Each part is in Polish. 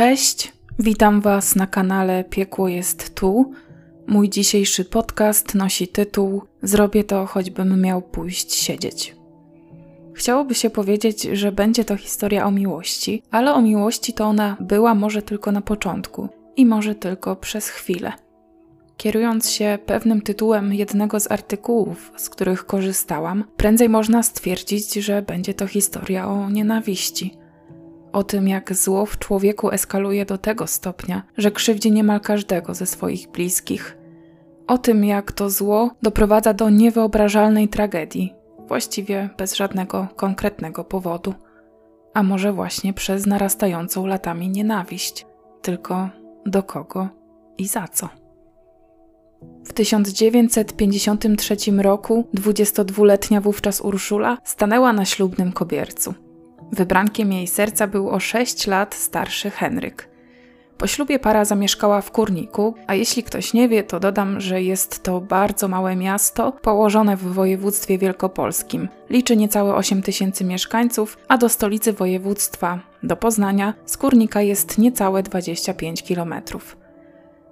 Cześć, witam Was na kanale Piekło jest tu. Mój dzisiejszy podcast nosi tytuł Zrobię to, choćbym miał pójść siedzieć. Chciałoby się powiedzieć, że będzie to historia o miłości, ale o miłości to ona była może tylko na początku i może tylko przez chwilę. Kierując się pewnym tytułem jednego z artykułów, z których korzystałam, prędzej można stwierdzić, że będzie to historia o nienawiści. O tym, jak zło w człowieku eskaluje do tego stopnia, że krzywdzi niemal każdego ze swoich bliskich. O tym, jak to zło doprowadza do niewyobrażalnej tragedii, właściwie bez żadnego konkretnego powodu. A może właśnie przez narastającą latami nienawiść. Tylko do kogo i za co? W 1953 roku 22-letnia wówczas Urszula stanęła na ślubnym kobiercu. Wybrankiem jej serca był o 6 lat starszy Henryk. Po ślubie para zamieszkała w Kurniku, a jeśli ktoś nie wie, to dodam, że jest to bardzo małe miasto położone w województwie wielkopolskim. Liczy niecałe 8 tysięcy mieszkańców, a do stolicy województwa, do Poznania, z Kurnika jest niecałe 25 kilometrów.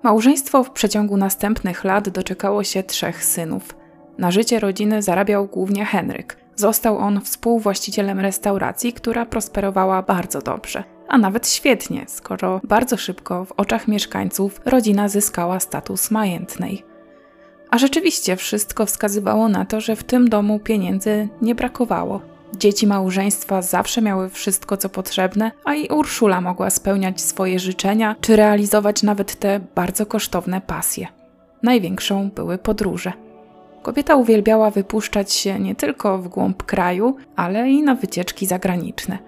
Małżeństwo w przeciągu następnych lat doczekało się trzech synów. Na życie rodziny zarabiał głównie Henryk. Został on współwłaścicielem restauracji, która prosperowała bardzo dobrze, a nawet świetnie, skoro bardzo szybko w oczach mieszkańców rodzina zyskała status majętnej. A rzeczywiście wszystko wskazywało na to, że w tym domu pieniędzy nie brakowało. Dzieci małżeństwa zawsze miały wszystko, co potrzebne, a i Urszula mogła spełniać swoje życzenia czy realizować nawet te bardzo kosztowne pasje. Największą były podróże. Kobieta uwielbiała wypuszczać się nie tylko w głąb kraju, ale i na wycieczki zagraniczne.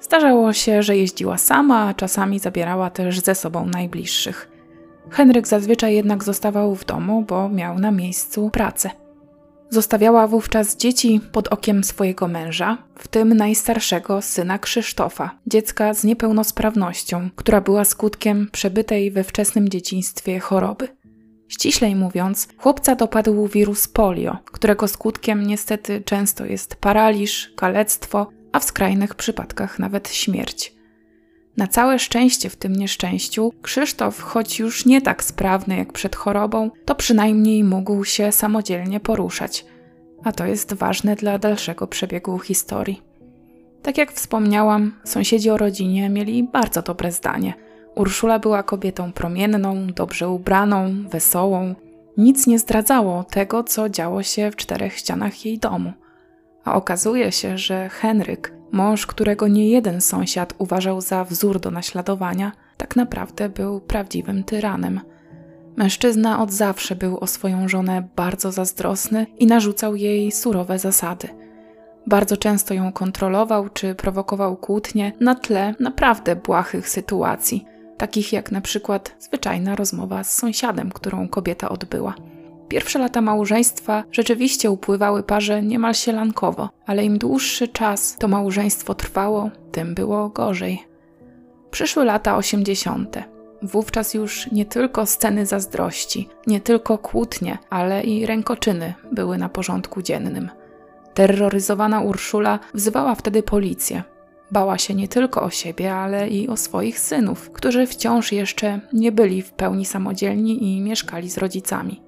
Zdarzało się, że jeździła sama, a czasami zabierała też ze sobą najbliższych. Henryk zazwyczaj jednak zostawał w domu, bo miał na miejscu pracę. Zostawiała wówczas dzieci pod okiem swojego męża, w tym najstarszego syna Krzysztofa, dziecka z niepełnosprawnością, która była skutkiem przebytej we wczesnym dzieciństwie choroby. Ściślej mówiąc, chłopca dopadł wirus polio, którego skutkiem niestety często jest paraliż, kalectwo, a w skrajnych przypadkach nawet śmierć. Na całe szczęście w tym nieszczęściu, Krzysztof, choć już nie tak sprawny jak przed chorobą, to przynajmniej mógł się samodzielnie poruszać, a to jest ważne dla dalszego przebiegu historii. Tak jak wspomniałam, sąsiedzi o rodzinie mieli bardzo dobre zdanie. Urszula była kobietą promienną, dobrze ubraną, wesołą. Nic nie zdradzało tego, co działo się w czterech ścianach jej domu. A okazuje się, że Henryk Mąż, którego nie jeden sąsiad uważał za wzór do naśladowania, tak naprawdę był prawdziwym tyranem. Mężczyzna od zawsze był o swoją żonę bardzo zazdrosny i narzucał jej surowe zasady. Bardzo często ją kontrolował czy prowokował kłótnie na tle naprawdę błahych sytuacji, takich jak na przykład zwyczajna rozmowa z sąsiadem, którą kobieta odbyła. Pierwsze lata małżeństwa rzeczywiście upływały parze niemal sielankowo, ale im dłuższy czas to małżeństwo trwało, tym było gorzej. Przyszły lata osiemdziesiąte. Wówczas już nie tylko sceny zazdrości, nie tylko kłótnie, ale i rękoczyny były na porządku dziennym. Terroryzowana Urszula wzywała wtedy policję. Bała się nie tylko o siebie, ale i o swoich synów, którzy wciąż jeszcze nie byli w pełni samodzielni i mieszkali z rodzicami.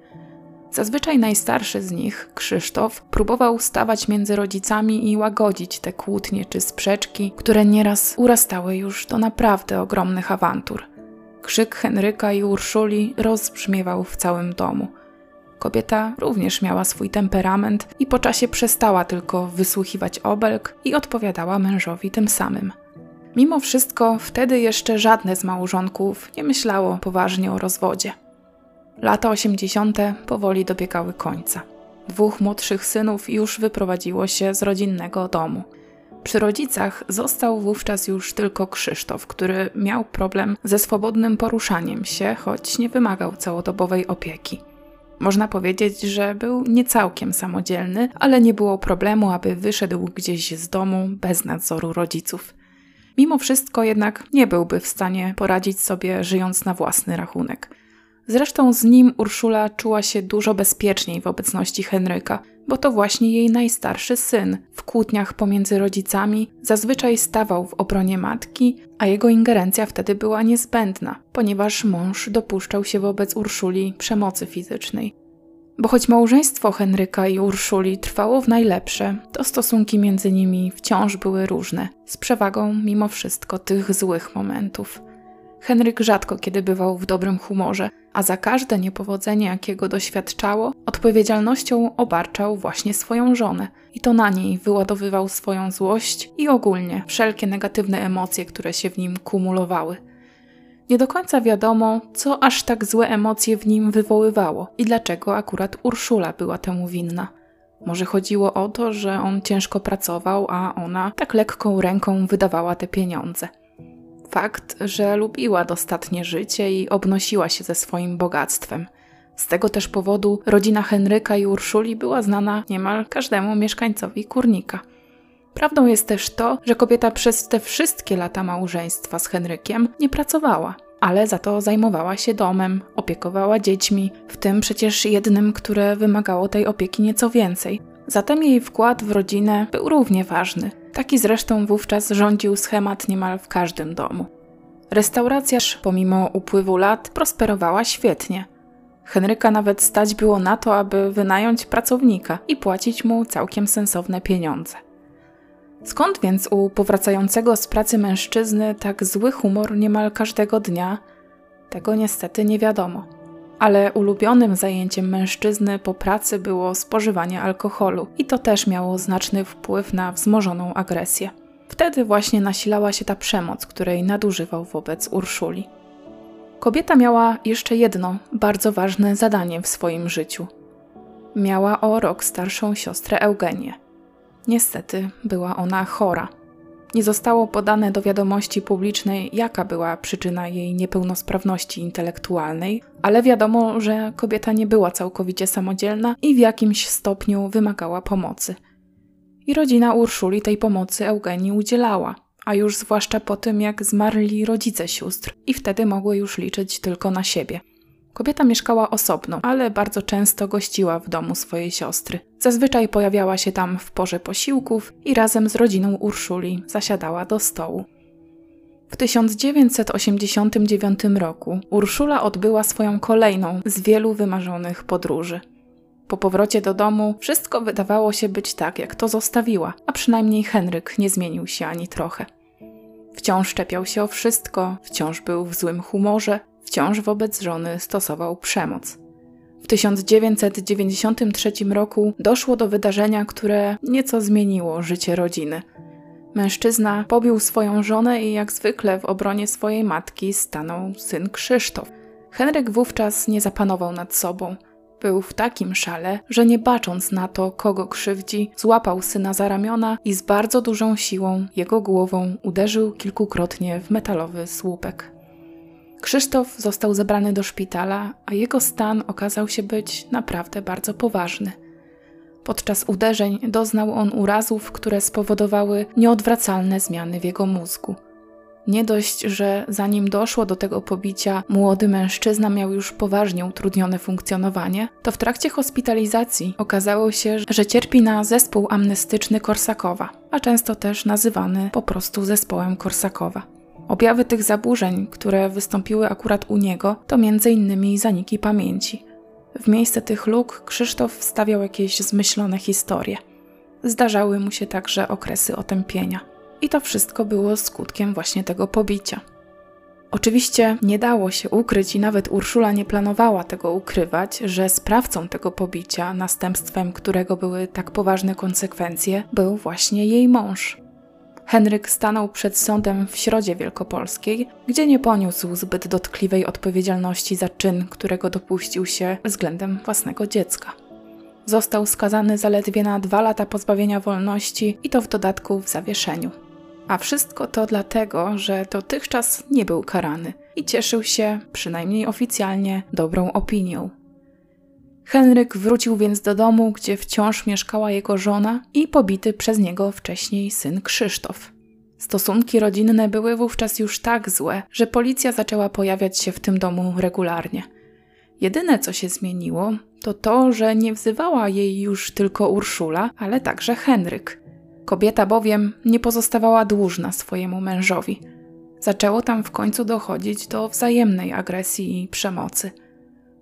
Zazwyczaj najstarszy z nich, Krzysztof, próbował stawać między rodzicami i łagodzić te kłótnie czy sprzeczki, które nieraz urastały już do naprawdę ogromnych awantur. Krzyk Henryka i Urszuli rozbrzmiewał w całym domu. Kobieta również miała swój temperament i po czasie przestała tylko wysłuchiwać obelg i odpowiadała mężowi tym samym. Mimo wszystko, wtedy jeszcze żadne z małżonków nie myślało poważnie o rozwodzie. Lata 80. powoli dobiegały końca. Dwóch młodszych synów już wyprowadziło się z rodzinnego domu. Przy rodzicach został wówczas już tylko Krzysztof, który miał problem ze swobodnym poruszaniem się, choć nie wymagał całodobowej opieki. Można powiedzieć, że był niecałkiem samodzielny, ale nie było problemu, aby wyszedł gdzieś z domu bez nadzoru rodziców. Mimo wszystko jednak nie byłby w stanie poradzić sobie żyjąc na własny rachunek. Zresztą z nim Urszula czuła się dużo bezpieczniej w obecności Henryka, bo to właśnie jej najstarszy syn. W kłótniach pomiędzy rodzicami zazwyczaj stawał w obronie matki, a jego ingerencja wtedy była niezbędna, ponieważ mąż dopuszczał się wobec Urszuli przemocy fizycznej. Bo choć małżeństwo Henryka i Urszuli trwało w najlepsze, to stosunki między nimi wciąż były różne, z przewagą mimo wszystko tych złych momentów. Henryk rzadko kiedy bywał w dobrym humorze, a za każde niepowodzenie, jakiego doświadczało, odpowiedzialnością obarczał właśnie swoją żonę i to na niej wyładowywał swoją złość i ogólnie wszelkie negatywne emocje, które się w nim kumulowały. Nie do końca wiadomo, co aż tak złe emocje w nim wywoływało i dlaczego akurat Urszula była temu winna. Może chodziło o to, że on ciężko pracował, a ona tak lekką ręką wydawała te pieniądze. Fakt, że lubiła dostatnie życie i obnosiła się ze swoim bogactwem. Z tego też powodu rodzina Henryka i Urszuli była znana niemal każdemu mieszkańcowi kurnika. Prawdą jest też to, że kobieta przez te wszystkie lata małżeństwa z Henrykiem nie pracowała, ale za to zajmowała się domem, opiekowała dziećmi, w tym przecież jednym, które wymagało tej opieki nieco więcej. Zatem jej wkład w rodzinę był równie ważny. Taki zresztą wówczas rządził schemat niemal w każdym domu. Restauracja, pomimo upływu lat, prosperowała świetnie. Henryka nawet stać było na to, aby wynająć pracownika i płacić mu całkiem sensowne pieniądze. Skąd więc u powracającego z pracy mężczyzny tak zły humor niemal każdego dnia? Tego niestety nie wiadomo. Ale ulubionym zajęciem mężczyzny po pracy było spożywanie alkoholu, i to też miało znaczny wpływ na wzmożoną agresję. Wtedy właśnie nasilała się ta przemoc, której nadużywał wobec Urszuli. Kobieta miała jeszcze jedno bardzo ważne zadanie w swoim życiu. Miała o rok starszą siostrę Eugenię. Niestety była ona chora. Nie zostało podane do wiadomości publicznej, jaka była przyczyna jej niepełnosprawności intelektualnej, ale wiadomo, że kobieta nie była całkowicie samodzielna i w jakimś stopniu wymagała pomocy. I rodzina Urszuli tej pomocy Eugenii udzielała, a już zwłaszcza po tym, jak zmarli rodzice sióstr, i wtedy mogły już liczyć tylko na siebie. Kobieta mieszkała osobno, ale bardzo często gościła w domu swojej siostry. Zazwyczaj pojawiała się tam w porze posiłków i razem z rodziną Urszuli zasiadała do stołu. W 1989 roku Urszula odbyła swoją kolejną z wielu wymarzonych podróży. Po powrocie do domu wszystko wydawało się być tak, jak to zostawiła, a przynajmniej Henryk nie zmienił się ani trochę. Wciąż czepiał się o wszystko, wciąż był w złym humorze, wciąż wobec żony stosował przemoc. W 1993 roku doszło do wydarzenia, które nieco zmieniło życie rodziny. Mężczyzna pobił swoją żonę i jak zwykle w obronie swojej matki stanął syn Krzysztof. Henryk wówczas nie zapanował nad sobą. Był w takim szale, że nie bacząc na to, kogo krzywdzi, złapał syna za ramiona i z bardzo dużą siłą jego głową uderzył kilkukrotnie w metalowy słupek. Krzysztof został zabrany do szpitala, a jego stan okazał się być naprawdę bardzo poważny. Podczas uderzeń doznał on urazów, które spowodowały nieodwracalne zmiany w jego mózgu. Nie dość, że zanim doszło do tego pobicia, młody mężczyzna miał już poważnie utrudnione funkcjonowanie, to w trakcie hospitalizacji okazało się, że cierpi na zespół amnestyczny Korsakowa, a często też nazywany po prostu zespołem Korsakowa. Objawy tych zaburzeń, które wystąpiły akurat u niego, to m.in. zaniki pamięci. W miejsce tych luk Krzysztof wstawiał jakieś zmyślone historie. Zdarzały mu się także okresy otępienia. I to wszystko było skutkiem właśnie tego pobicia. Oczywiście nie dało się ukryć i nawet Urszula nie planowała tego ukrywać, że sprawcą tego pobicia, następstwem którego były tak poważne konsekwencje, był właśnie jej mąż. Henryk stanął przed sądem w Środzie Wielkopolskiej, gdzie nie poniósł zbyt dotkliwej odpowiedzialności za czyn, którego dopuścił się względem własnego dziecka. Został skazany zaledwie na dwa lata pozbawienia wolności i to w dodatku w zawieszeniu. A wszystko to dlatego, że dotychczas nie był karany i cieszył się, przynajmniej oficjalnie, dobrą opinią. Henryk wrócił więc do domu, gdzie wciąż mieszkała jego żona i pobity przez niego wcześniej syn Krzysztof. Stosunki rodzinne były wówczas już tak złe, że policja zaczęła pojawiać się w tym domu regularnie. Jedyne, co się zmieniło, to to, że nie wzywała jej już tylko Urszula, ale także Henryk. Kobieta bowiem nie pozostawała dłużna swojemu mężowi. Zaczęło tam w końcu dochodzić do wzajemnej agresji i przemocy.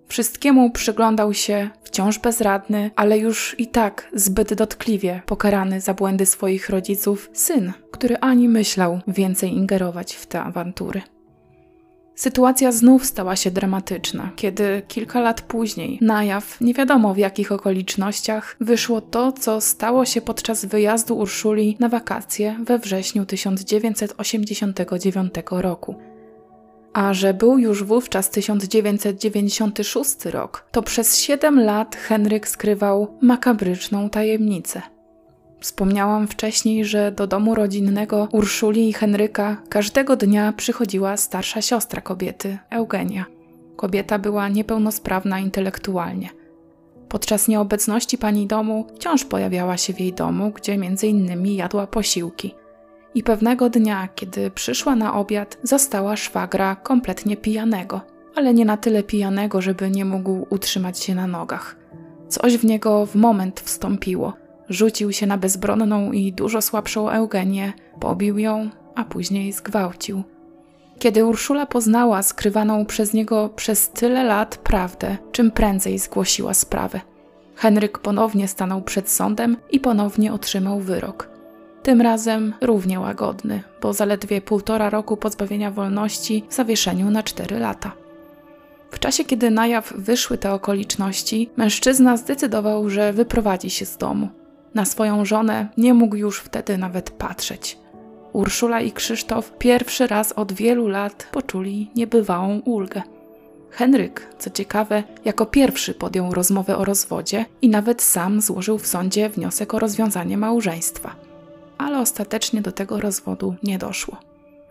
Wszystkiemu przyglądał się, wciąż bezradny, ale już i tak zbyt dotkliwie pokarany za błędy swoich rodziców syn, który ani myślał więcej ingerować w te awantury. Sytuacja znów stała się dramatyczna, kiedy kilka lat później na jaw, nie wiadomo w jakich okolicznościach, wyszło to, co stało się podczas wyjazdu Urszuli na wakacje we wrześniu 1989 roku. A że był już wówczas 1996 rok, to przez 7 lat Henryk skrywał makabryczną tajemnicę. Wspomniałam wcześniej, że do domu rodzinnego Urszuli i Henryka każdego dnia przychodziła starsza siostra kobiety, Eugenia. Kobieta była niepełnosprawna intelektualnie. Podczas nieobecności pani domu wciąż pojawiała się w jej domu, gdzie między innymi jadła posiłki. I pewnego dnia, kiedy przyszła na obiad, zastała szwagra kompletnie pijanego, ale nie na tyle pijanego, żeby nie mógł utrzymać się na nogach. Coś w niego w moment wstąpiło – Rzucił się na bezbronną i dużo słabszą Eugenię, pobił ją, a później zgwałcił. Kiedy Urszula poznała skrywaną przez niego przez tyle lat prawdę, czym prędzej zgłosiła sprawę. Henryk ponownie stanął przed sądem i ponownie otrzymał wyrok. Tym razem równie łagodny, bo zaledwie półtora roku pozbawienia wolności w zawieszeniu na cztery lata. W czasie, kiedy na jaw wyszły te okoliczności, mężczyzna zdecydował, że wyprowadzi się z domu. Na swoją żonę nie mógł już wtedy nawet patrzeć. Urszula i Krzysztof pierwszy raz od wielu lat poczuli niebywałą ulgę. Henryk, co ciekawe, jako pierwszy podjął rozmowę o rozwodzie i nawet sam złożył w sądzie wniosek o rozwiązanie małżeństwa. Ale ostatecznie do tego rozwodu nie doszło.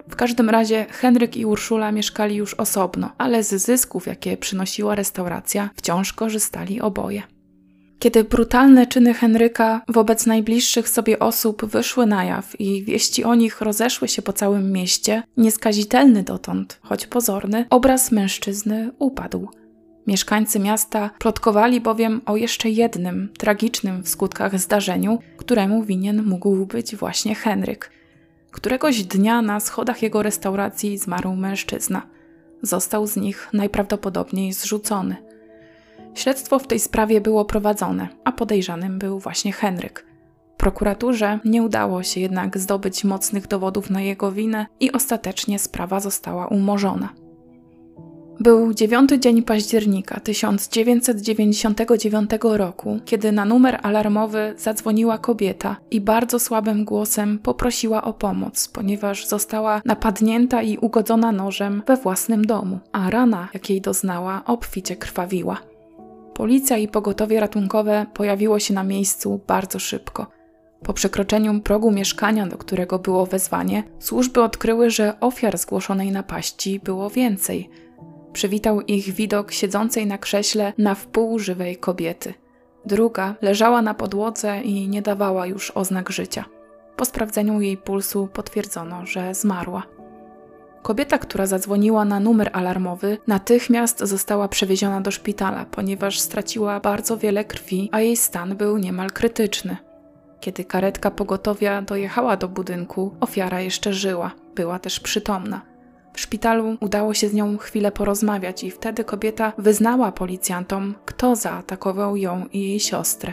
W każdym razie Henryk i Urszula mieszkali już osobno, ale z zysków, jakie przynosiła restauracja, wciąż korzystali oboje. Kiedy brutalne czyny Henryka wobec najbliższych sobie osób wyszły na jaw i wieści o nich rozeszły się po całym mieście, nieskazitelny dotąd, choć pozorny, obraz mężczyzny upadł. Mieszkańcy miasta plotkowali bowiem o jeszcze jednym tragicznym w skutkach zdarzeniu, któremu winien mógł być właśnie Henryk. Któregoś dnia na schodach jego restauracji zmarł mężczyzna. Został z nich najprawdopodobniej zrzucony. Śledztwo w tej sprawie było prowadzone, a podejrzanym był właśnie Henryk. Prokuraturze nie udało się jednak zdobyć mocnych dowodów na jego winę i ostatecznie sprawa została umorzona. Był 9 dzień października 1999 roku, kiedy na numer alarmowy zadzwoniła kobieta i bardzo słabym głosem poprosiła o pomoc, ponieważ została napadnięta i ugodzona nożem we własnym domu, a rana, jakiej doznała, obficie krwawiła. Policja i pogotowie ratunkowe pojawiło się na miejscu bardzo szybko. Po przekroczeniu progu mieszkania, do którego było wezwanie, służby odkryły, że ofiar zgłoszonej napaści było więcej. Przywitał ich widok siedzącej na krześle na wpół żywej kobiety. Druga leżała na podłodze i nie dawała już oznak życia. Po sprawdzeniu jej pulsu potwierdzono, że zmarła. Kobieta, która zadzwoniła na numer alarmowy, natychmiast została przewieziona do szpitala, ponieważ straciła bardzo wiele krwi, a jej stan był niemal krytyczny. Kiedy karetka pogotowia dojechała do budynku, ofiara jeszcze żyła, była też przytomna. W szpitalu udało się z nią chwilę porozmawiać i wtedy kobieta wyznała policjantom, kto zaatakował ją i jej siostrę.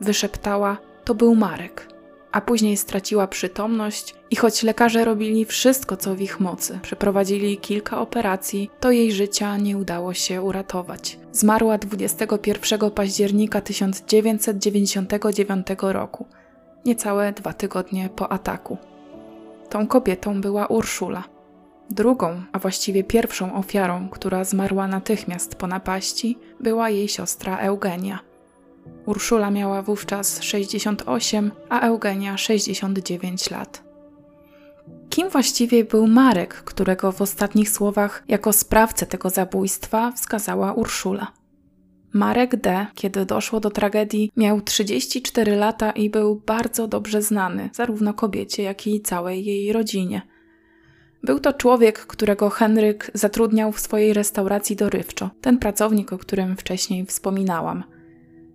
Wyszeptała: To był Marek a później straciła przytomność i choć lekarze robili wszystko, co w ich mocy, przeprowadzili kilka operacji, to jej życia nie udało się uratować. Zmarła 21 października 1999 roku, niecałe dwa tygodnie po ataku. Tą kobietą była Urszula. Drugą, a właściwie pierwszą ofiarą, która zmarła natychmiast po napaści, była jej siostra Eugenia – Urszula miała wówczas 68, a Eugenia 69 lat. Kim właściwie był Marek, którego w ostatnich słowach jako sprawcę tego zabójstwa wskazała Urszula? Marek D., kiedy doszło do tragedii, miał 34 lata i był bardzo dobrze znany zarówno kobiecie, jak i całej jej rodzinie. Był to człowiek, którego Henryk zatrudniał w swojej restauracji dorywczo, ten pracownik, o którym wcześniej wspominałam.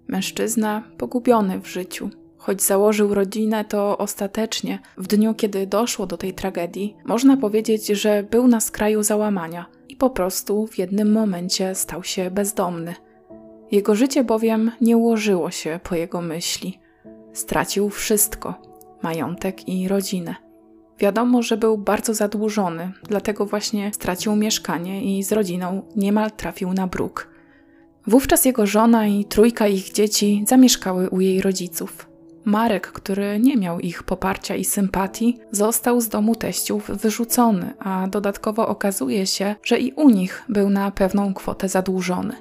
Mężczyzna pogubiony w życiu. Choć założył rodzinę, to ostatecznie, w dniu kiedy doszło do tej tragedii, można powiedzieć, że był na skraju załamania i po prostu w jednym momencie stał się bezdomny. Jego życie bowiem nie ułożyło się po jego myśli. Stracił wszystko majątek i rodzinę. Wiadomo, że był bardzo zadłużony, dlatego właśnie stracił mieszkanie i z rodziną niemal trafił na bruk. Wówczas jego żona i trójka ich dzieci zamieszkały u jej rodziców. Marek, który nie miał ich poparcia i sympatii, został z domu teściów wyrzucony, a dodatkowo okazuje się, że i u nich był na pewną kwotę zadłużony.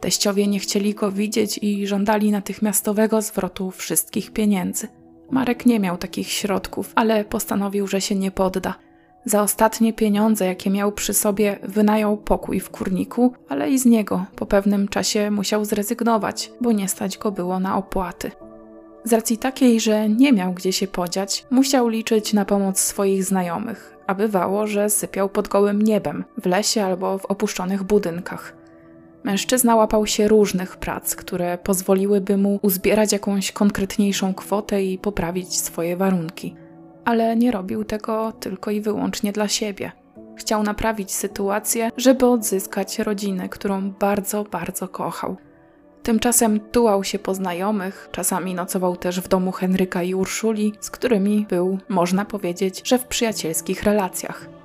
Teściowie nie chcieli go widzieć i żądali natychmiastowego zwrotu wszystkich pieniędzy. Marek nie miał takich środków, ale postanowił, że się nie podda. Za ostatnie pieniądze, jakie miał przy sobie, wynajął pokój w kurniku, ale i z niego po pewnym czasie musiał zrezygnować, bo nie stać go było na opłaty. Z racji takiej, że nie miał gdzie się podziać, musiał liczyć na pomoc swoich znajomych, a bywało, że sypiał pod gołym niebem, w lesie albo w opuszczonych budynkach. Mężczyzna łapał się różnych prac, które pozwoliłyby mu uzbierać jakąś konkretniejszą kwotę i poprawić swoje warunki. Ale nie robił tego tylko i wyłącznie dla siebie. Chciał naprawić sytuację, żeby odzyskać rodzinę, którą bardzo, bardzo kochał. Tymczasem tułał się po znajomych, czasami nocował też w domu Henryka i Urszuli, z którymi był, można powiedzieć, że w przyjacielskich relacjach.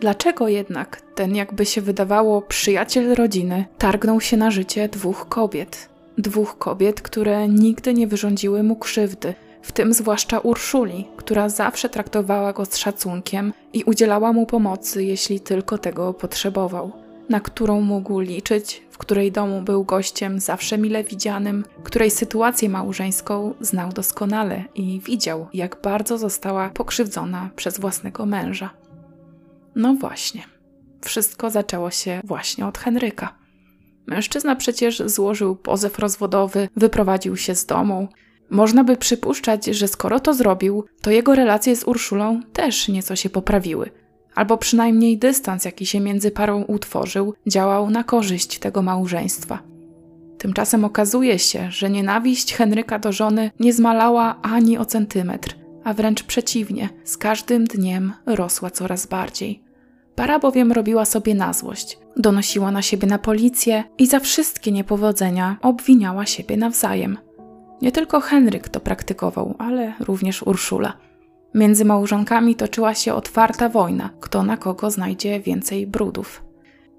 Dlaczego jednak ten, jakby się wydawało, przyjaciel rodziny targnął się na życie dwóch kobiet? Dwóch kobiet, które nigdy nie wyrządziły mu krzywdy, w tym zwłaszcza Urszuli, która zawsze traktowała go z szacunkiem i udzielała mu pomocy, jeśli tylko tego potrzebował, na którą mógł liczyć, w której domu był gościem zawsze mile widzianym, której sytuację małżeńską znał doskonale i widział, jak bardzo została pokrzywdzona przez własnego męża. No właśnie. Wszystko zaczęło się właśnie od Henryka. Mężczyzna przecież złożył pozew rozwodowy, wyprowadził się z domu. Można by przypuszczać, że skoro to zrobił, to jego relacje z Urszulą też nieco się poprawiły. Albo przynajmniej dystans, jaki się między parą utworzył, działał na korzyść tego małżeństwa. Tymczasem okazuje się, że nienawiść Henryka do żony nie zmalała ani o centymetr, a wręcz przeciwnie, z każdym dniem rosła coraz bardziej. Para bowiem robiła sobie na złość, donosiła na siebie na policję i za wszystkie niepowodzenia obwiniała siebie nawzajem. Nie tylko Henryk to praktykował, ale również Urszula. Między małżonkami toczyła się otwarta wojna, kto na kogo znajdzie więcej brudów.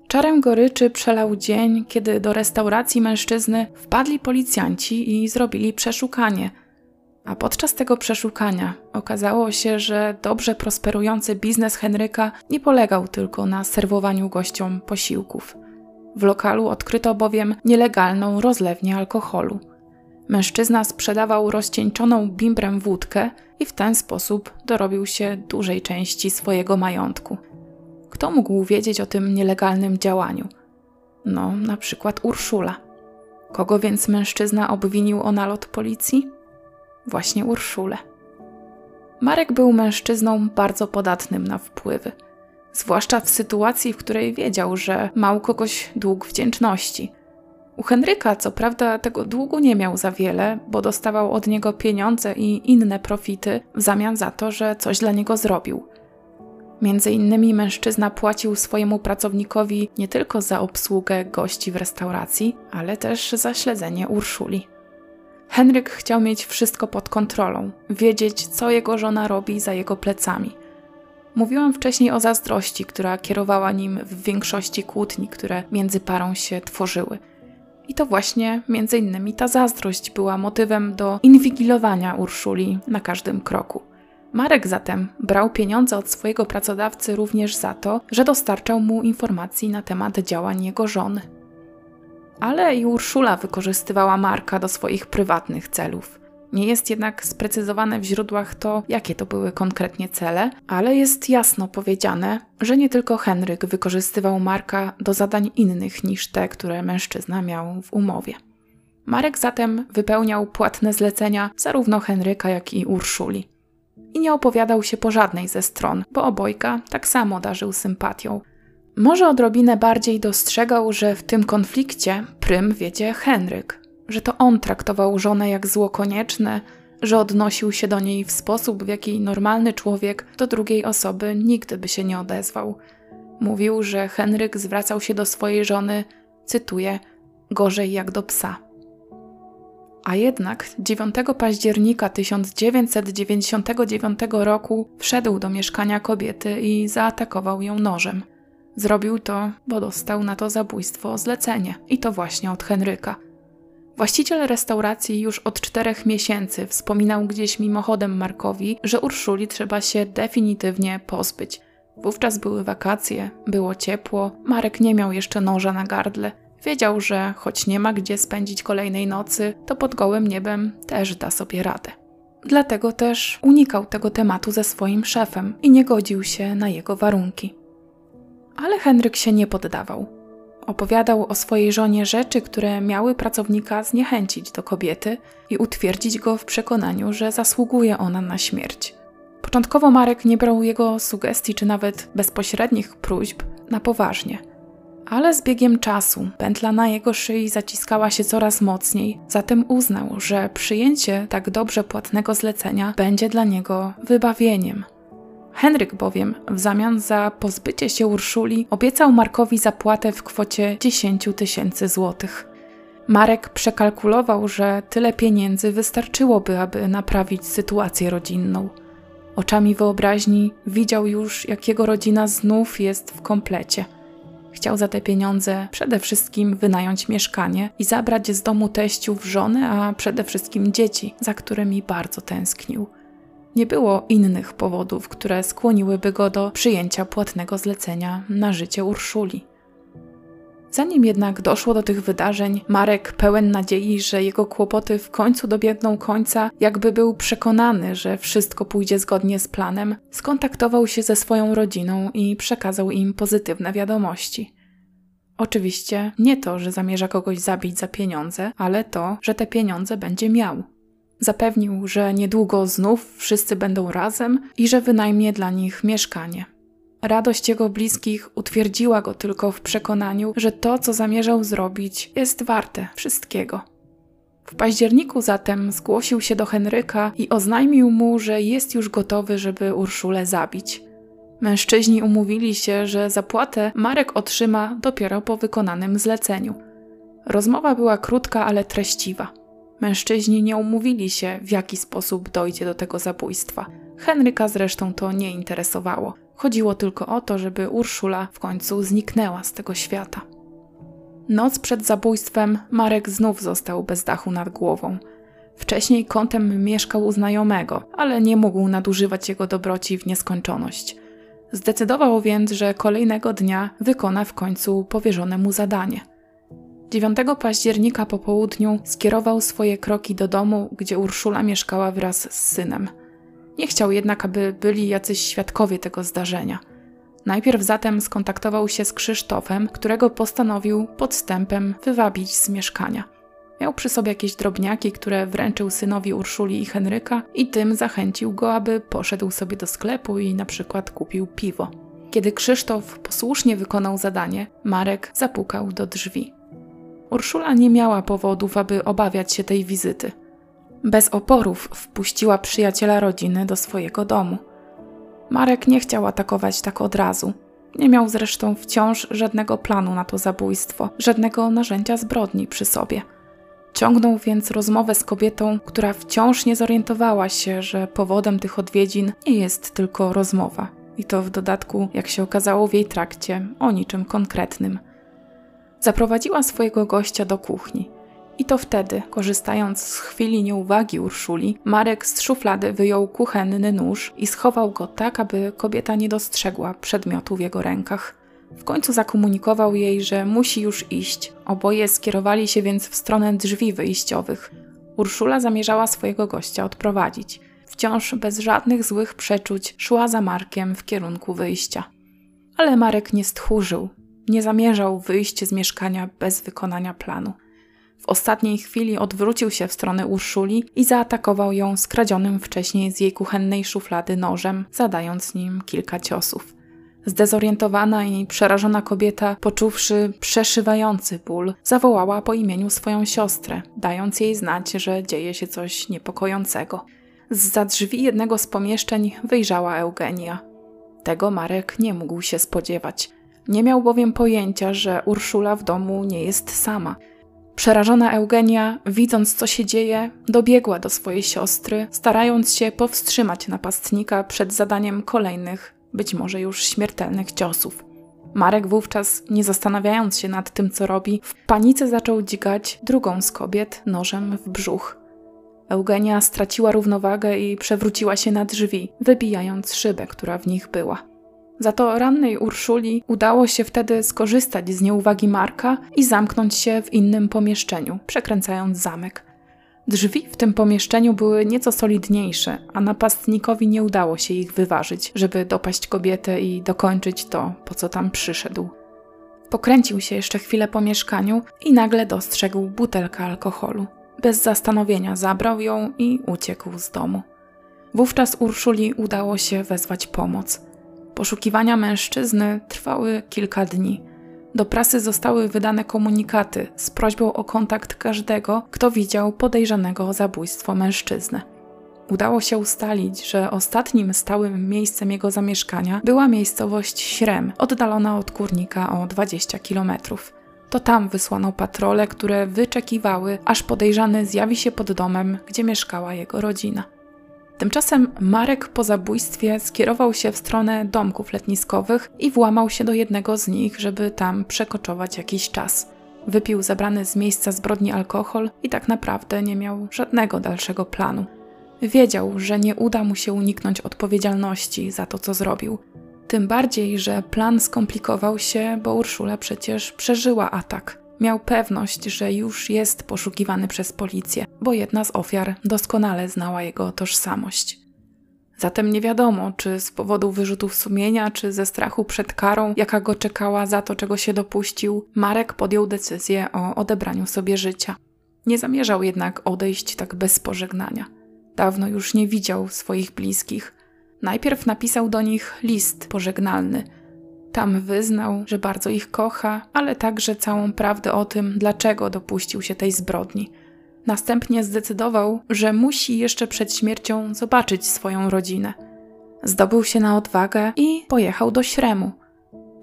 Czarem goryczy przelał dzień, kiedy do restauracji mężczyzny wpadli policjanci i zrobili przeszukanie – a podczas tego przeszukania okazało się, że dobrze prosperujący biznes Henryka nie polegał tylko na serwowaniu gościom posiłków. W lokalu odkryto bowiem nielegalną rozlewnię alkoholu. Mężczyzna sprzedawał rozcieńczoną bimbrem wódkę i w ten sposób dorobił się dużej części swojego majątku. Kto mógł wiedzieć o tym nielegalnym działaniu? No, na przykład Urszula. Kogo więc mężczyzna obwinił o nalot policji? Właśnie Urszulę. Marek był mężczyzną bardzo podatnym na wpływy, zwłaszcza w sytuacji, w której wiedział, że ma u kogoś dług wdzięczności. U Henryka, co prawda, tego długu nie miał za wiele, bo dostawał od niego pieniądze i inne profity w zamian za to, że coś dla niego zrobił. Między innymi mężczyzna płacił swojemu pracownikowi nie tylko za obsługę gości w restauracji, ale też za śledzenie Urszuli. Henryk chciał mieć wszystko pod kontrolą, wiedzieć, co jego żona robi za jego plecami. Mówiłam wcześniej o zazdrości, która kierowała nim w większości kłótni, które między parą się tworzyły. I to właśnie między innymi ta zazdrość była motywem do inwigilowania Urszuli na każdym kroku. Marek zatem brał pieniądze od swojego pracodawcy również za to, że dostarczał mu informacji na temat działań jego żony ale i Urszula wykorzystywała Marka do swoich prywatnych celów. Nie jest jednak sprecyzowane w źródłach to, jakie to były konkretnie cele, ale jest jasno powiedziane, że nie tylko Henryk wykorzystywał Marka do zadań innych niż te, które mężczyzna miał w umowie. Marek zatem wypełniał płatne zlecenia zarówno Henryka, jak i Urszuli. i nie opowiadał się po żadnej ze stron, bo obojga tak samo darzył sympatią. Może odrobinę bardziej dostrzegał, że w tym konflikcie prym wiedzie Henryk, że to on traktował żonę jak zło konieczne, że odnosił się do niej w sposób, w jaki normalny człowiek do drugiej osoby nigdy by się nie odezwał. Mówił, że Henryk zwracał się do swojej żony, cytuję, gorzej jak do psa. A jednak 9 października 1999 roku wszedł do mieszkania kobiety i zaatakował ją nożem. Zrobił to, bo dostał na to zabójstwo zlecenie i to właśnie od Henryka. Właściciel restauracji już od czterech miesięcy wspominał gdzieś mimochodem Markowi, że Urszuli trzeba się definitywnie pozbyć. Wówczas były wakacje, było ciepło, Marek nie miał jeszcze noża na gardle. Wiedział, że choć nie ma gdzie spędzić kolejnej nocy, to pod gołym niebem też da sobie radę. Dlatego też unikał tego tematu ze swoim szefem i nie godził się na jego warunki. Ale Henryk się nie poddawał. Opowiadał o swojej żonie rzeczy, które miały pracownika zniechęcić do kobiety i utwierdzić go w przekonaniu, że zasługuje ona na śmierć. Początkowo Marek nie brał jego sugestii czy nawet bezpośrednich próśb na poważnie. Ale z biegiem czasu pętla na jego szyi zaciskała się coraz mocniej, zatem uznał, że przyjęcie tak dobrze płatnego zlecenia będzie dla niego wybawieniem. Henryk bowiem w zamian za pozbycie się Urszuli obiecał Markowi zapłatę w kwocie 10 tysięcy złotych. Marek przekalkulował, że tyle pieniędzy wystarczyłoby, aby naprawić sytuację rodzinną. Oczami wyobraźni widział już, jak jego rodzina znów jest w komplecie. Chciał za te pieniądze przede wszystkim wynająć mieszkanie i zabrać z domu teściów żony, a przede wszystkim dzieci, za którymi bardzo tęsknił. Nie było innych powodów, które skłoniłyby go do przyjęcia płatnego zlecenia na życie Urszuli. Zanim jednak doszło do tych wydarzeń, Marek, pełen nadziei, że jego kłopoty w końcu dobiegną końca, jakby był przekonany, że wszystko pójdzie zgodnie z planem, skontaktował się ze swoją rodziną i przekazał im pozytywne wiadomości. Oczywiście nie to, że zamierza kogoś zabić za pieniądze, ale to, że te pieniądze będzie miał. Zapewnił, że niedługo znów wszyscy będą razem i że wynajmie dla nich mieszkanie. Radość jego bliskich utwierdziła go tylko w przekonaniu, że to, co zamierzał zrobić, jest warte wszystkiego. W październiku zatem zgłosił się do Henryka i oznajmił mu, że jest już gotowy, żeby Urszulę zabić. Mężczyźni umówili się, że zapłatę Marek otrzyma dopiero po wykonanym zleceniu. Rozmowa była krótka, ale treściwa. Mężczyźni nie umówili się, w jaki sposób dojdzie do tego zabójstwa. Henryka zresztą to nie interesowało. Chodziło tylko o to, żeby Urszula w końcu zniknęła z tego świata. Noc przed zabójstwem Marek znów został bez dachu nad głową. Wcześniej kątem mieszkał u znajomego, ale nie mógł nadużywać jego dobroci w nieskończoność. Zdecydował więc, że kolejnego dnia wykona w końcu powierzone mu zadanie – 9 października po południu skierował swoje kroki do domu, gdzie Urszula mieszkała wraz z synem. Nie chciał jednak, aby byli jacyś świadkowie tego zdarzenia. Najpierw zatem skontaktował się z Krzysztofem, którego postanowił podstępem wywabić z mieszkania. Miał przy sobie jakieś drobniaki, które wręczył synowi Urszuli i Henryka i tym zachęcił go, aby poszedł sobie do sklepu i na przykład kupił piwo. Kiedy Krzysztof posłusznie wykonał zadanie, Marek zapukał do drzwi. Urszula nie miała powodów, aby obawiać się tej wizyty. Bez oporów wpuściła przyjaciela rodziny do swojego domu. Marek nie chciał atakować tak od razu. Nie miał zresztą wciąż żadnego planu na to zabójstwo, żadnego narzędzia zbrodni przy sobie. Ciągnął więc rozmowę z kobietą, która wciąż nie zorientowała się, że powodem tych odwiedzin nie jest tylko rozmowa. I to w dodatku, jak się okazało w jej trakcie, o niczym konkretnym. Zaprowadziła swojego gościa do kuchni. I to wtedy, korzystając z chwili nieuwagi Urszuli, Marek z szuflady wyjął kuchenny nóż i schował go tak, aby kobieta nie dostrzegła przedmiotu w jego rękach. W końcu zakomunikował jej, że musi już iść. Oboje skierowali się więc w stronę drzwi wyjściowych. Urszula zamierzała swojego gościa odprowadzić. Wciąż bez żadnych złych przeczuć szła za Markiem w kierunku wyjścia. Ale Marek nie stchórzył, nie zamierzał wyjść z mieszkania bez wykonania planu. W ostatniej chwili odwrócił się w stronę Urszuli i zaatakował ją skradzionym wcześniej z jej kuchennej szuflady nożem, zadając nim kilka ciosów. Zdezorientowana i przerażona kobieta, poczuwszy przeszywający ból, zawołała po imieniu swoją siostrę, dając jej znać, że dzieje się coś niepokojącego. Z za drzwi jednego z pomieszczeń wyjrzała Eugenia. Tego Marek nie mógł się spodziewać. Nie miał bowiem pojęcia, że Urszula w domu nie jest sama. Przerażona Eugenia, widząc co się dzieje, dobiegła do swojej siostry, starając się powstrzymać napastnika przed zadaniem kolejnych, być może już śmiertelnych ciosów. Marek wówczas, nie zastanawiając się nad tym, co robi, w panice zaczął dzikać drugą z kobiet nożem w brzuch. Eugenia straciła równowagę i przewróciła się na drzwi, wybijając szybę, która w nich była. Za to rannej Urszuli udało się wtedy skorzystać z nieuwagi Marka i zamknąć się w innym pomieszczeniu, przekręcając zamek. Drzwi w tym pomieszczeniu były nieco solidniejsze, a napastnikowi nie udało się ich wyważyć, żeby dopaść kobietę i dokończyć to, po co tam przyszedł. Pokręcił się jeszcze chwilę po mieszkaniu i nagle dostrzegł butelkę alkoholu. Bez zastanowienia zabrał ją i uciekł z domu. Wówczas Urszuli udało się wezwać pomoc. Poszukiwania mężczyzny trwały kilka dni. Do prasy zostały wydane komunikaty z prośbą o kontakt każdego, kto widział podejrzanego o zabójstwo mężczyznę. Udało się ustalić, że ostatnim stałym miejscem jego zamieszkania była miejscowość Śrem, oddalona od kurnika o 20 kilometrów. To tam wysłano patrole, które wyczekiwały, aż podejrzany zjawi się pod domem, gdzie mieszkała jego rodzina. Tymczasem Marek po zabójstwie skierował się w stronę domków letniskowych i włamał się do jednego z nich, żeby tam przekoczować jakiś czas. Wypił zabrany z miejsca zbrodni alkohol i tak naprawdę nie miał żadnego dalszego planu. Wiedział, że nie uda mu się uniknąć odpowiedzialności za to, co zrobił. Tym bardziej, że plan skomplikował się, bo Urszula przecież przeżyła atak. Miał pewność, że już jest poszukiwany przez policję, bo jedna z ofiar doskonale znała jego tożsamość. Zatem nie wiadomo, czy z powodu wyrzutów sumienia, czy ze strachu przed karą, jaka go czekała za to, czego się dopuścił, Marek podjął decyzję o odebraniu sobie życia. Nie zamierzał jednak odejść tak bez pożegnania. Dawno już nie widział swoich bliskich. Najpierw napisał do nich list pożegnalny – tam wyznał, że bardzo ich kocha, ale także całą prawdę o tym, dlaczego dopuścił się tej zbrodni. Następnie zdecydował, że musi jeszcze przed śmiercią zobaczyć swoją rodzinę. Zdobył się na odwagę i pojechał do Śremu.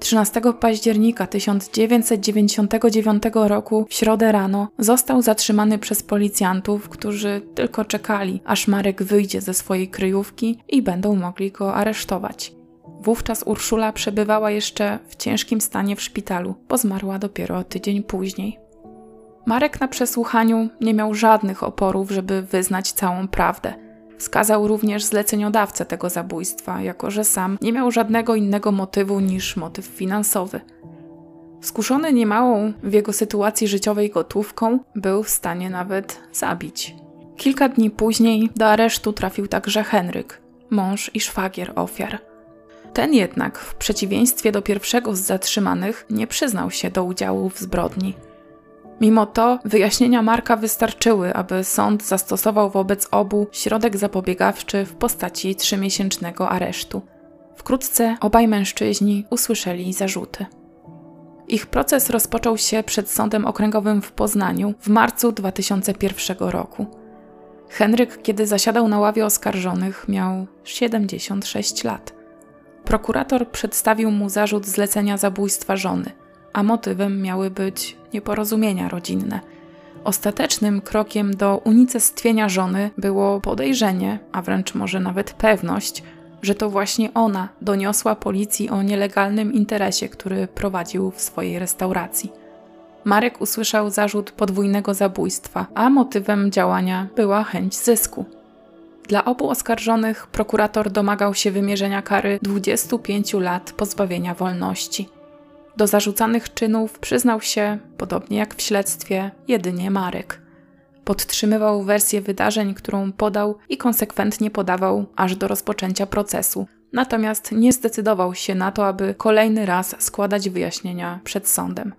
13 października 1999 roku w środę rano został zatrzymany przez policjantów, którzy tylko czekali, aż Marek wyjdzie ze swojej kryjówki i będą mogli go aresztować. Wówczas Urszula przebywała jeszcze w ciężkim stanie w szpitalu, bo zmarła dopiero tydzień później. Marek na przesłuchaniu nie miał żadnych oporów, żeby wyznać całą prawdę. Wskazał również zleceniodawcę tego zabójstwa, jako że sam nie miał żadnego innego motywu niż motyw finansowy. Skuszony niemałą w jego sytuacji życiowej gotówką, był w stanie nawet zabić. Kilka dni później do aresztu trafił także Henryk, mąż i szwagier ofiar. Ten jednak, w przeciwieństwie do pierwszego z zatrzymanych, nie przyznał się do udziału w zbrodni. Mimo to wyjaśnienia Marka wystarczyły, aby sąd zastosował wobec obu środek zapobiegawczy w postaci trzymiesięcznego aresztu. Wkrótce obaj mężczyźni usłyszeli zarzuty. Ich proces rozpoczął się przed Sądem Okręgowym w Poznaniu w marcu 2001 roku. Henryk, kiedy zasiadał na ławie oskarżonych, miał 76 lat. Prokurator przedstawił mu zarzut zlecenia zabójstwa żony, a motywem miały być nieporozumienia rodzinne. Ostatecznym krokiem do unicestwienia żony było podejrzenie, a wręcz może nawet pewność, że to właśnie ona doniosła policji o nielegalnym interesie, który prowadził w swojej restauracji. Marek usłyszał zarzut podwójnego zabójstwa, a motywem działania była chęć zysku. Dla obu oskarżonych prokurator domagał się wymierzenia kary 25 lat pozbawienia wolności. Do zarzucanych czynów przyznał się, podobnie jak w śledztwie, jedynie Marek. Podtrzymywał wersję wydarzeń, którą podał i konsekwentnie podawał aż do rozpoczęcia procesu, natomiast nie zdecydował się na to, aby kolejny raz składać wyjaśnienia przed sądem.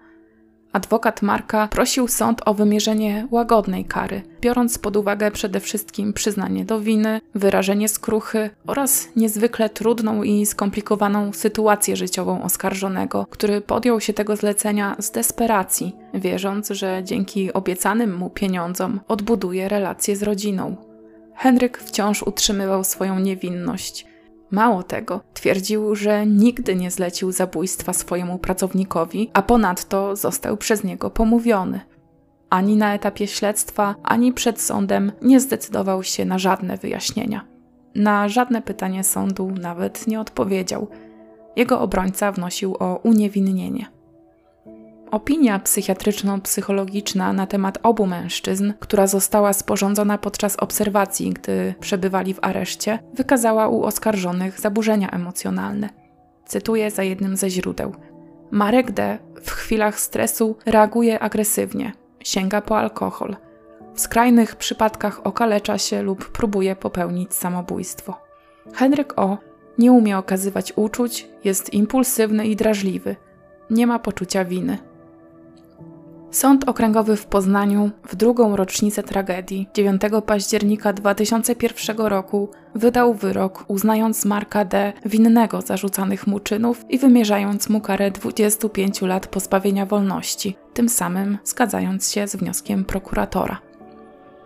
Adwokat Marka prosił sąd o wymierzenie łagodnej kary, biorąc pod uwagę przede wszystkim przyznanie do winy, wyrażenie skruchy oraz niezwykle trudną i skomplikowaną sytuację życiową oskarżonego, który podjął się tego zlecenia z desperacji, wierząc, że dzięki obiecanym mu pieniądzom odbuduje relacje z rodziną. Henryk wciąż utrzymywał swoją niewinność. Mało tego, twierdził, że nigdy nie zlecił zabójstwa swojemu pracownikowi, a ponadto został przez niego pomówiony. Ani na etapie śledztwa, ani przed sądem nie zdecydował się na żadne wyjaśnienia. Na żadne pytanie sądu nawet nie odpowiedział. Jego obrońca wnosił o uniewinnienie. Opinia psychiatryczno-psychologiczna na temat obu mężczyzn, która została sporządzona podczas obserwacji, gdy przebywali w areszcie, wykazała u oskarżonych zaburzenia emocjonalne. Cytuję za jednym ze źródeł. Marek D. w chwilach stresu reaguje agresywnie, sięga po alkohol. W skrajnych przypadkach okalecza się lub próbuje popełnić samobójstwo. Henryk O. nie umie okazywać uczuć, jest impulsywny i drażliwy. Nie ma poczucia winy. Sąd Okręgowy w Poznaniu w drugą rocznicę tragedii 9 października 2001 roku wydał wyrok, uznając Marka D. winnego zarzucanych mu czynów i wymierzając mu karę 25 lat pozbawienia wolności, tym samym zgadzając się z wnioskiem prokuratora.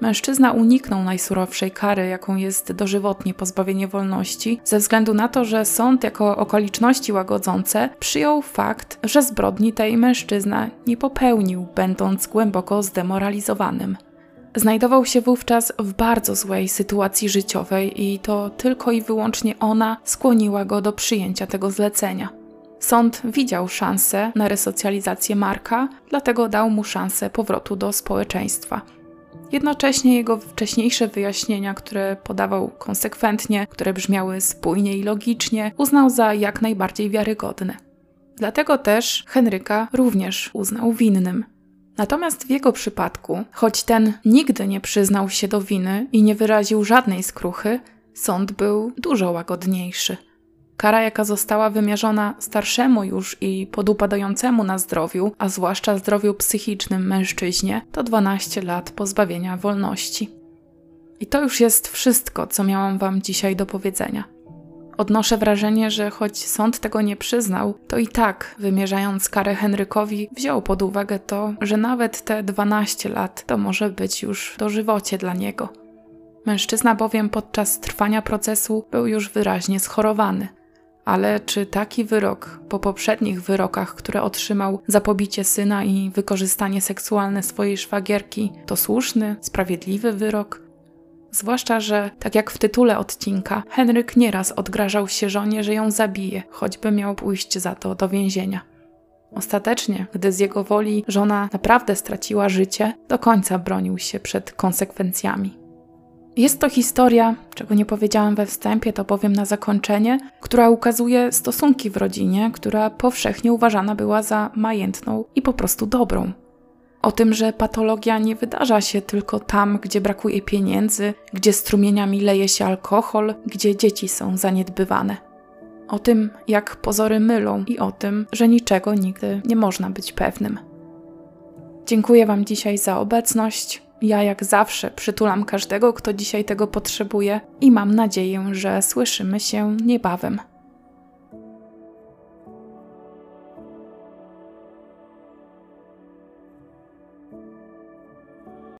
Mężczyzna uniknął najsurowszej kary, jaką jest dożywotnie pozbawienie wolności, ze względu na to, że sąd jako okoliczności łagodzące przyjął fakt, że zbrodni tej mężczyzna nie popełnił, będąc głęboko zdemoralizowanym. Znajdował się wówczas w bardzo złej sytuacji życiowej i to tylko i wyłącznie ona skłoniła go do przyjęcia tego zlecenia. Sąd widział szansę na resocjalizację Marka, dlatego dał mu szansę powrotu do społeczeństwa. Jednocześnie jego wcześniejsze wyjaśnienia, które podawał konsekwentnie, które brzmiały spójnie i logicznie, uznał za jak najbardziej wiarygodne. Dlatego też Henryka również uznał winnym. Natomiast w jego przypadku, choć ten nigdy nie przyznał się do winy i nie wyraził żadnej skruchy, sąd był dużo łagodniejszy. Kara, jaka została wymierzona starszemu już i podupadającemu na zdrowiu, a zwłaszcza zdrowiu psychicznym mężczyźnie, to 12 lat pozbawienia wolności. I to już jest wszystko, co miałam Wam dzisiaj do powiedzenia. Odnoszę wrażenie, że choć sąd tego nie przyznał, to i tak, wymierzając karę Henrykowi, wziął pod uwagę to, że nawet te 12 lat to może być już dożywocie dla niego. Mężczyzna bowiem podczas trwania procesu był już wyraźnie schorowany. Ale czy taki wyrok, po poprzednich wyrokach, które otrzymał za pobicie syna i wykorzystanie seksualne swojej szwagierki, to słuszny, sprawiedliwy wyrok? Zwłaszcza, że, tak jak w tytule odcinka, Henryk nieraz odgrażał się żonie, że ją zabije, choćby miał pójść za to do więzienia. Ostatecznie, gdy z jego woli żona naprawdę straciła życie, do końca bronił się przed konsekwencjami. Jest to historia, czego nie powiedziałam we wstępie, to powiem na zakończenie, która ukazuje stosunki w rodzinie, która powszechnie uważana była za majętną i po prostu dobrą. O tym, że patologia nie wydarza się tylko tam, gdzie brakuje pieniędzy, gdzie strumieniami leje się alkohol, gdzie dzieci są zaniedbywane. O tym, jak pozory mylą i o tym, że niczego nigdy nie można być pewnym. Dziękuję Wam dzisiaj za obecność. Ja, jak zawsze, przytulam każdego, kto dzisiaj tego potrzebuje, i mam nadzieję, że słyszymy się niebawem.